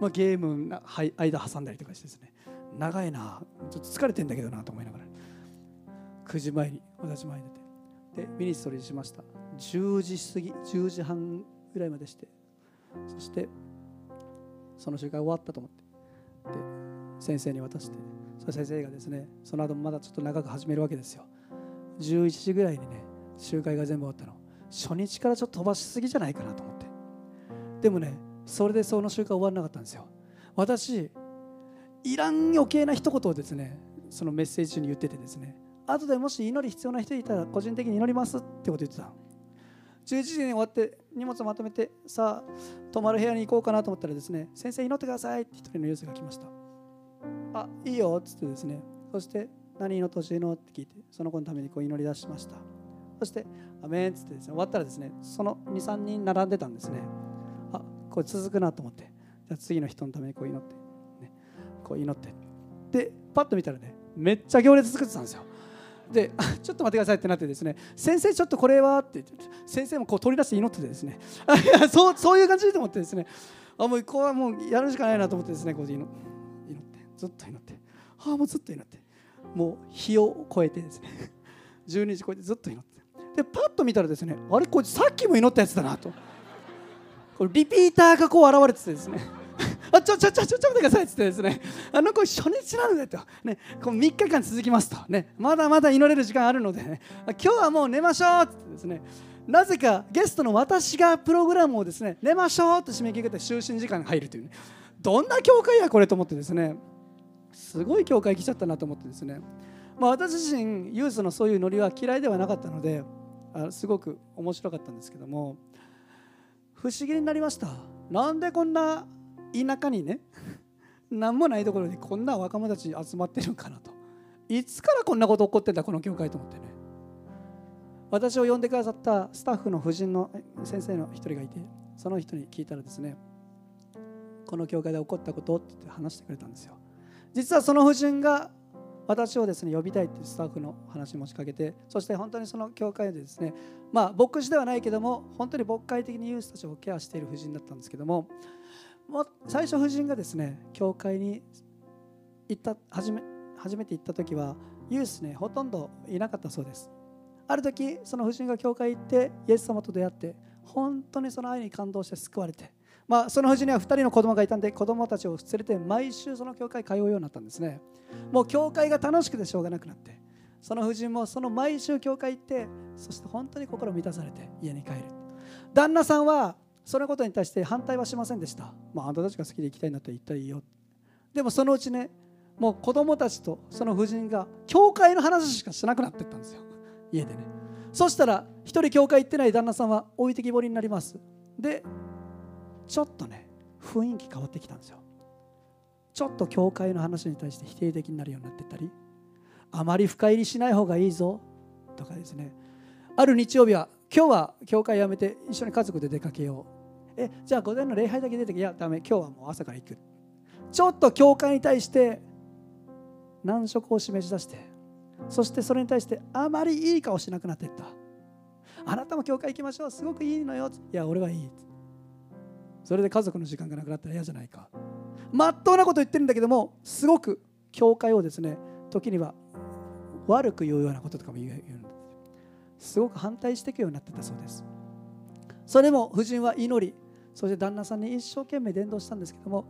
[SPEAKER 1] まあ、ゲームな間挟んだりとかしてですね。長いなちょっと疲れてんだけどなと思いながら9時前に私前に出て。でミニストリーしました。10時過ぎ10時半ぐらいまでして。そしてその集会終わったと思って。で先生に渡して。その先生がですねその後もまだちょっと長く始めるわけですよ。11時ぐらいにね集会が全部終わったの。初日からちょっと飛ばしすぎじゃないかなと思って。でもねそれでその集会終わらなかったんですよ。私いらん余計な一言をですねそのメッセージ中に言っててですね。後でもし祈り必要な人いたら個人的に祈りますってこと言ってた。11時に終わって荷物をまとめてさあ泊まる部屋に行こうかなと思ったらですね先生祈ってくださいって一人のユースが来ました。あいいよっつってですね。そして何祈ってほしいのって聞いてその子のためにこう祈り出しました。そして「アメン」っつってですね。終わったらですねその23人並んでたんですね。あこれ続くなと思って。じゃ次の人のためにこう祈って、ね、こう祈って。でパッと見たらねめっちゃ行列作ってたんですよ。でちょっと待ってくださいってなってですね先生ちょっとこれはって言って先生もこう取り出して祈っててですね。<laughs> そうそういう感じでと思ってですね。あもうここはもうやるしかないなと思ってですねこう祈ってずっと祈って。ああもうずっと祈って。もう日を超えてですね。<laughs> 12時超えてずっと祈って。でパッと見たらですねあれこいつさっきも祈ったやつだなと。これリピーターがこう現れててですね。あちょちょちょちょちょ待ってくださいっつってですねあの子初日なんだと、ね、こう3日間続きますと、ね、まだまだ祈れる時間あるので、ね、今日はもう寝ましょうっつってですねなぜかゲストの私がプログラムをですね寝ましょうと締め切って就寝時間に入るというねどんな教会やこれと思ってですねすごい教会来ちゃったなと思ってですね、まあ、私自身ユースのそういうノリは嫌いではなかったのであすごく面白かったんですけども不思議になりましたなんでこんな田舎にね何もないところにこんな若者たち集まってるのかなと。いつからこんなこと起こってんだこの教会と思ってね。私を呼んでくださったスタッフの夫人の先生の一人がいてその人に聞いたらですねこの教会で起こったことって話してくれたんですよ。実はその夫人が私をですね呼びたいってスタッフの話持ちかけてそして本当にその教会でですねまあ牧師ではないけども本当に牧会的にユースたちをケアしている夫人だったんですけどもも最初夫人がですね教会に行った初め初めて行った時はユースねほとんどいなかったそうです。ある時その夫人が教会行ってイエス様と出会って本当にその愛に感動して救われてまあ、その夫人には2人の子供がいたんで子供たちを連れて毎週その教会通うようになったんですね。もう教会が楽しくてしょうがなくなってその夫人もその毎週教会行ってそして本当に心満たされて家に帰る。旦那さんはそのことに対して反対はしませんでした。まあ、あんたたちが好きで行きたいんだったら行ったらいいよ。でもそのうちね、もう子供たちとその夫人が教会の話しかしなくなってったんですよ。家でね。そしたら、一人教会行ってない旦那さんは置いてきぼりになります。で、ちょっとね、雰囲気変わってきたんですよ。ちょっと教会の話に対して否定的になるようになってったり、あまり深入りしない方がいいぞとかですね。ある日曜日は今日は教会辞めて一緒に家族で出かけよう。えじゃあ午前の礼拝だけ出てきいやダメ今日はもう朝から行く。ちょっと教会に対して難色を示し出してそしてそれに対してあまりいい顔しなくなっていった。あなたも教会行きましょうすごくいいのよ。いや俺はいい。それで家族の時間がなくなったら嫌じゃないか。まっとうなこと言ってるんだけどもすごく教会をですね時には悪く言うようなこととかも言う。すごく反対していくようになってたそうです。それも夫人は祈りそして旦那さんに一生懸命伝道したんですけども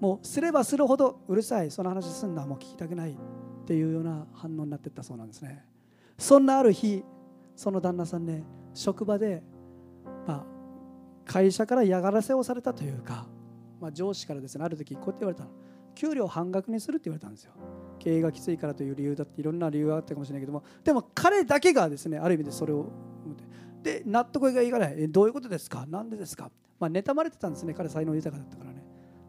[SPEAKER 1] もうすればするほどうるさいその話すんだもう聞きたくないっていうような反応になってったそうなんですね。そんなある日その旦那さんね職場で、まあ、会社から嫌がらせをされたというか、まあ、上司からですねある時こうやって言われたの。給料半額にするって言われたんですよ。経営がきついからという理由だっていろんな理由があったかもしれないけどもでも彼だけがですねある意味でそれをで納得がいかない。えどういうことですか？何でですか？まあ妬まれてたんですね彼才能豊かだったからね。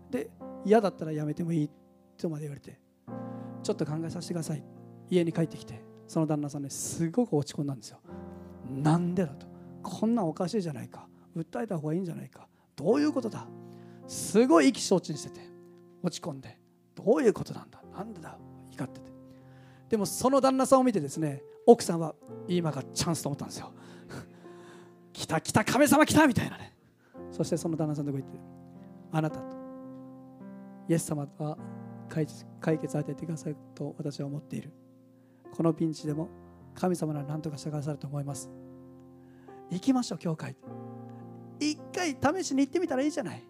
[SPEAKER 1] で嫌だったらやめてもいいとまで言われてちょっと考えさせてください。家に帰ってきてその旦那さんねすごく落ち込んだんですよ。なんでだと。こんなんおかしいじゃないか。訴えた方がいいんじゃないか。どういうことだ？すごい意気消沈してて落ち込んで。どういうことなんだ？なんでだ？怒ってて。でもその旦那さんを見てですね奥さんは今がチャンスと思ったんですよ。<laughs> 来た来た神様来たみたいなね。そしてその旦那さんのとこ行ってあなたとイエス様は解決を与えてくださると私は思っている。このピンチでも神様なら何とかしてくださると思います。行きましょう教会。一回試しに行ってみたらいいじゃない。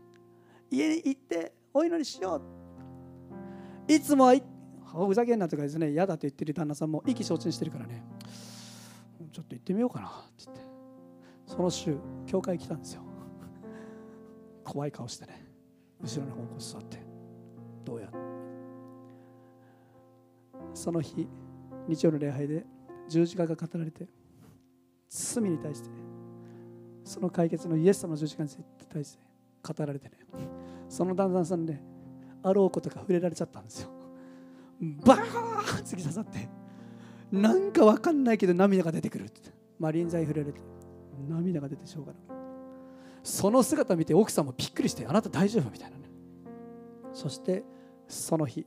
[SPEAKER 1] 家に行ってお祈りしよう。いつもはふざけんなとかですね嫌だと言ってる旦那さんも意気消沈してるからね。ちょっと行ってみようかなって言って。その週教会来たんですよ。<laughs> 怖い顔してね。後ろの方向座って。どうやその日日曜の礼拝で十字架が語られて罪に対してその解決のイエス様の十字架に対して語られてね。その旦那さんねあろうことか触れられちゃったんですよバーン突き刺さって。なんか分かんないけど涙が出てくる。ってマリン剤触れられて涙が出てしょうがない。その姿見て奥さんもびっくりしてあなた大丈夫みたいなね。そしてその日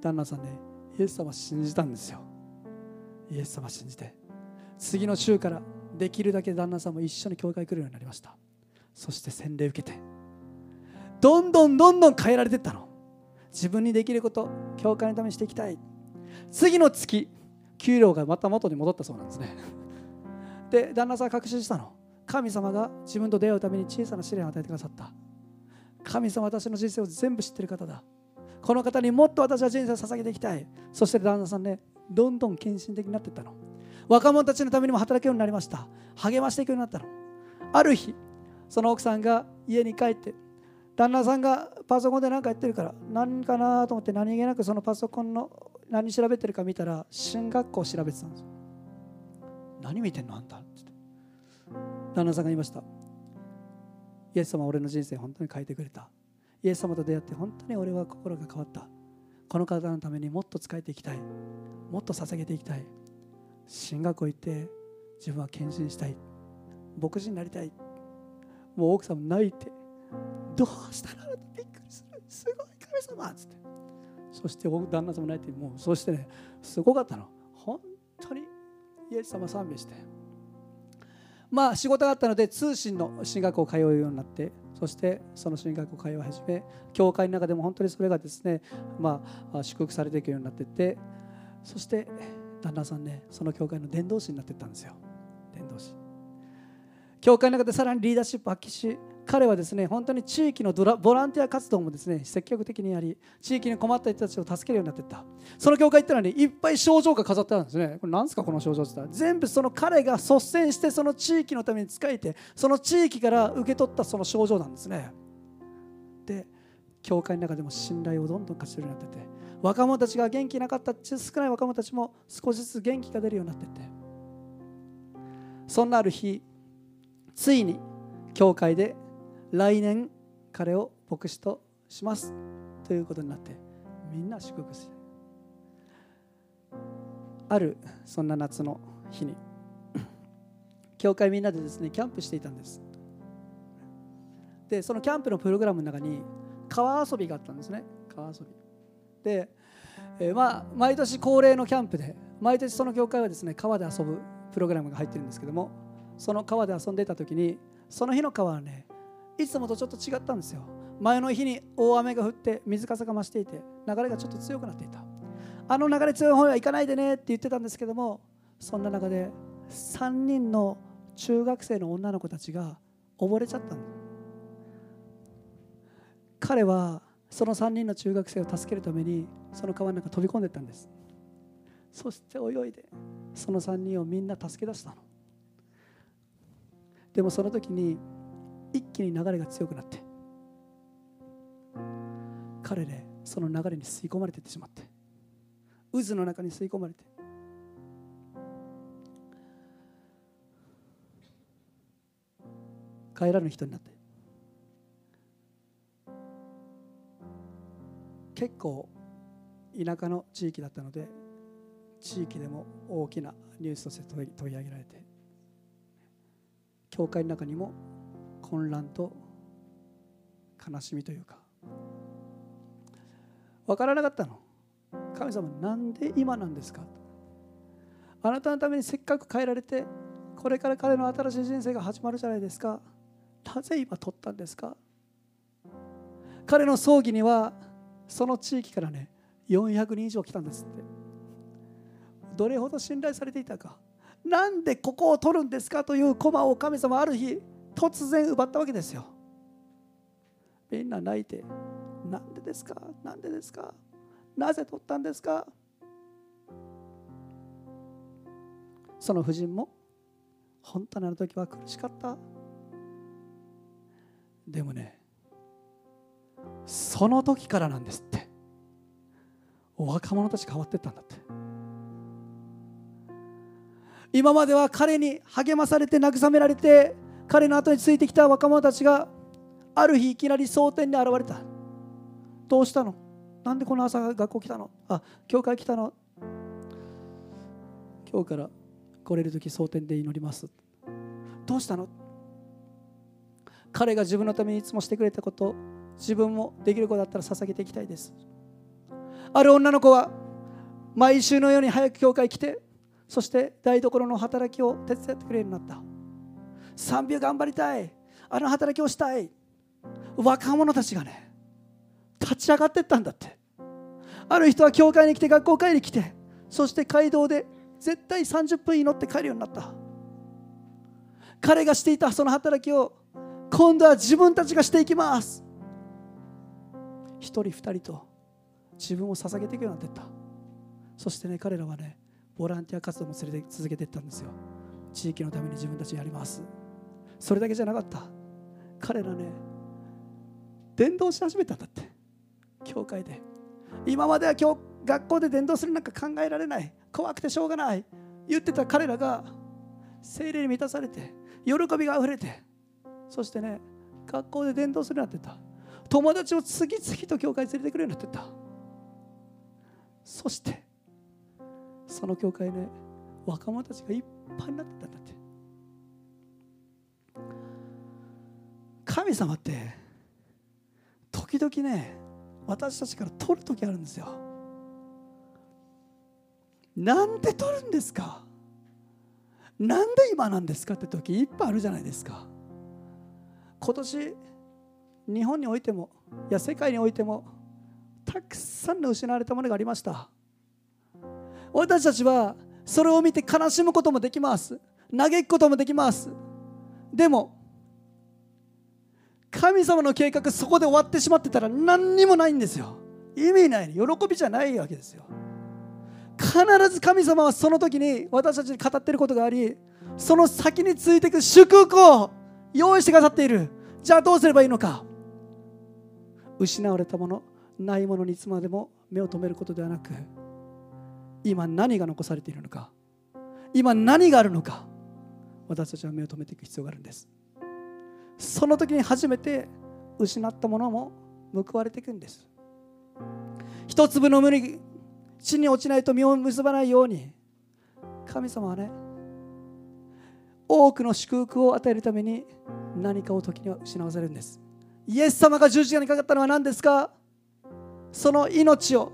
[SPEAKER 1] 旦那さんねイエス様信じたんですよ。イエス様信じて。次の週からできるだけ旦那さんも一緒に教会来るようになりました。そして洗礼受けてどんどんどんどん変えられていったの。自分にできること教会のためにしていきたい。次の月給料がまた元に戻ったそうなんですね。<laughs> で旦那さん確信したの。神様が自分と出会うために小さな試練を与えてくださった。神様私の人生を全部知ってる方だ。この方にもっと私は人生を捧げていきたい。そして旦那さんねどんどん献身的になっていったの。若者たちのためにも働くようになりました。励ましていくようになったの。ある日その奥さんが家に帰って旦那さんがパソコンで何かやってるから何かなと思って何気なくそのパソコンの何調べてるか見たら進学校調べてたんです何見てんのあんたって。旦那さんが言いました。イエス様俺の人生本当に変えてくれた。イエス様と出会って本当に俺は心が変わった。この方のためにもっと使えていきたい。もっと捧げていきたい。進学校行って自分は献身したい。牧師になりたい。もう奥さんも泣いて。どうしたのびっくりする？すごい神様っつって。そして旦那さんも泣いてもうそしてねすごかったの。本当にイエス様賛美して。まあ仕事があったので通信の進学を通うようになってそしてその進学を通い始め教会の中でも本当にそれがですねまあ祝福されていくようになっていってそして旦那さんねその教会の伝道師になっていったんですよ。伝道師。教会の中でさらにリーダーシップ発揮し彼はですね本当に地域のボランティア活動もですね積極的にやり地域に困った人たちを助けるようになっていった。その教会行ったらねいっぱい症状が飾ってあるんですね。これ何ですかこの症状って言ったら。全部その彼が率先してその地域のために仕えてその地域から受け取ったその症状なんですね。で教会の中でも信頼をどんどん勝ち取るようになってて若者たちが元気なかった少ない若者たちも少しずつ元気が出るようになってて。そんなある日ついに教会で来年彼を牧師とします。ということになってみんな祝福するあるそんな夏の日に。<coughs> 教会みんなでですねキャンプしていたんです。でそのキャンプのプログラムの中に川遊びがあったんですね。川遊び。で、えー、まあ毎年恒例のキャンプで毎年その教会はですね川で遊ぶプログラムが入ってるんですけどもその川で遊んでいた時にその日の川はねいつもとちょっと違ったんですよ。前の日に大雨が降って水かさが増していて流れがちょっと強くなっていた。あの流れ強い方へは行かないでねって言ってたんですけどもそんな中で3人の中学生の女の子たちが溺れちゃったの。彼はその3人の中学生を助けるためにその川の中飛び込んでったんです。そして泳いでその3人をみんな助け出したの。でもその時に一気に流れが強くなって彼でその流れに吸い込まれていってしまって渦の中に吸い込まれて帰らぬ人になって結構田舎の地域だったので地域でも大きなニュースとして取り上げられて教会の中にも混乱と悲しみというか。分からなかったの。神様なんで今なんですか？あなたのためにせっかく変えられてこれから彼の新しい人生が始まるじゃないですか。なぜ今取ったんですか？彼の葬儀にはその地域からね400人以上来たんですって。どれほど信頼されていたか。なんでここを取るんですか？という駒を神様ある日突然奪ったわけですよ。みんな泣いてなんでですか？なんでですか？なぜ取ったんですか？その夫人も本当にあの時は苦しかった。でもねその時からなんですって。若者たち変わってったんだって。今までは彼に励まされて慰められて彼の後についてきた若者たちがある日いきなり蒼天に現れた。どうしたの？なんでこの朝学校来たの？あ教会来たの？今日から来れる時蒼天で祈ります。どうしたの？彼が自分のためにいつもしてくれたこと自分もできることだったら捧げていきたいです。ある女の子は毎週のように早く教会来てそして台所の働きを手伝ってくれるようになった。賛美を頑張りたい。あの働きをしたい。若者たちがね立ち上がっていったんだって。ある人は教会に来て学校会に来てそして街道で絶対30分祈って帰るようになった。彼がしていたその働きを今度は自分たちがしていきます。一人二人と自分を捧げていくようになっていった。そしてね彼らはねボランティア活動も連れて続けていったんですよ。地域のために自分たちやります。それだけじゃなかった。彼らね伝道し始めたんだって。教会で。今までは今日学校で伝道するなんか考えられない。怖くてしょうがない。言ってた彼らが精霊に満たされて喜びがあふれてそしてね学校で伝道するようになってた。友達を次々と教会に連れてくるようになってた。そしてその教会ね若者たちがいっぱいになってたんだって。神様って時々ね私たちから取る時あるんですよ。なんで取るんですか？なんで今なんですかって時いっぱいあるじゃないですか。今年日本においてもいや世界においてもたくさんの失われたものがありました。私たちはそれを見て悲しむこともできます。嘆くこともできます。でも神様の計画そこで終わってしまってたら何にもないんですよ。意味ない。喜びじゃないわけですよ。必ず神様はその時に私たちに語っていることがありその先についていく祝福を用意してくださっている。じゃあどうすればいいのか。失われたものないものにいつまでも目を留めることではなく今何が残されているのか今何があるのか私たちは目を留めていく必要があるんです。その時に初めて失ったものも報われていくんです。一粒の無理地に落ちないと実を結ばないように。神様はね多くの祝福を与えるために何かを時には失わせるんです。イエス様が十字架にかかったのは何ですか？その命を。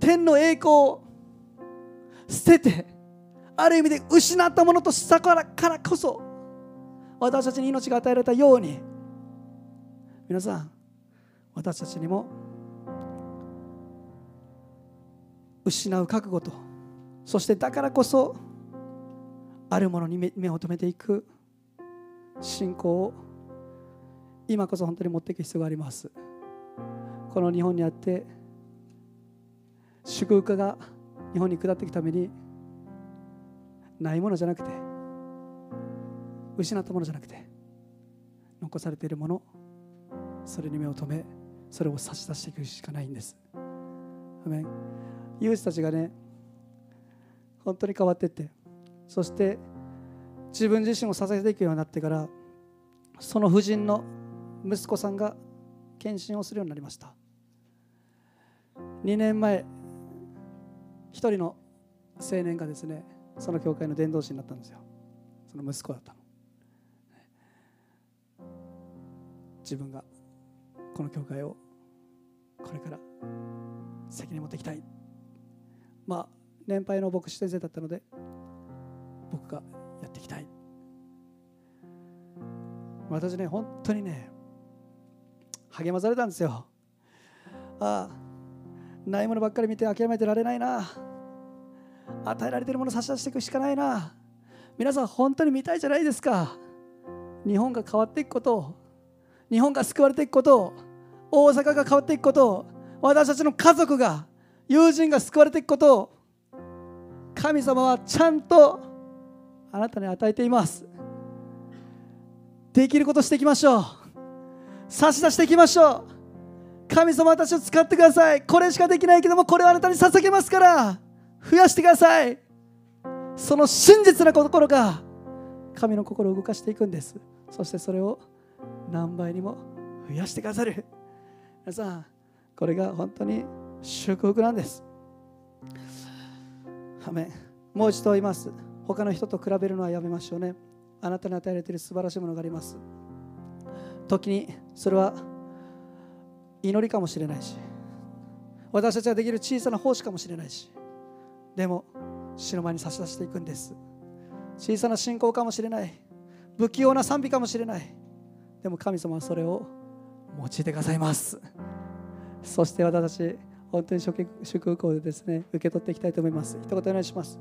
[SPEAKER 1] 天の栄光を捨ててある意味で失ったものとしたからこそ私たちに命が与えられたように皆さん私たちにも失う覚悟とそしてだからこそあるものに目を留めていく信仰を今こそ本当に持っていく必要があります。この日本にあって祝福が日本に下っていくためにないものじゃなくて失ったものじゃなくて残されているものそれに目を留めそれを差し出していくしかないんです。ユースたちがね本当に変わっていってそして自分自身を支えていくようになってからその夫人の息子さんが献身をするようになりました。2年前一人の青年がですねその教会の伝道師になったんですよ。その息子だったの。自分がこの教会をこれから責任持っていきたい。まあ年配の牧師先生だったので僕がやっていきたい。私ね本当にね励まされたんですよ。ああないものばっかり見て諦めてられないな。与えられているものを差し出していくしかないな。皆さん本当に見たいじゃないですか。日本が変わっていくこと。日本が救われていくこと。大阪が変わっていくこと。私たちの家族が友人が救われていくこと。を神様はちゃんとあなたに与えています。できることしていきましょう。差し出していきましょう。神様私を使ってください。これしかできないけどもこれをあなたに捧げますから。増やしてください。その真実な心が神の心を動かしていくんです。そしてそれを何倍にも増やしてくださる。皆さんこれが本当に祝福なんです。アメもう一度言います。他の人と比べるのはやめましょうね。あなたに与えられている素晴らしいものがあります。時にそれは祈りかもしれないし私たちができる小さな奉仕かもしれないしでも死の前に差し出していくんです。小さな信仰かもしれない。不器用な賛美かもしれない。でも神様はそれを用いてくださいます。そして私たち本当に祝福をですね受け取っていきたいと思います。一言お願いします。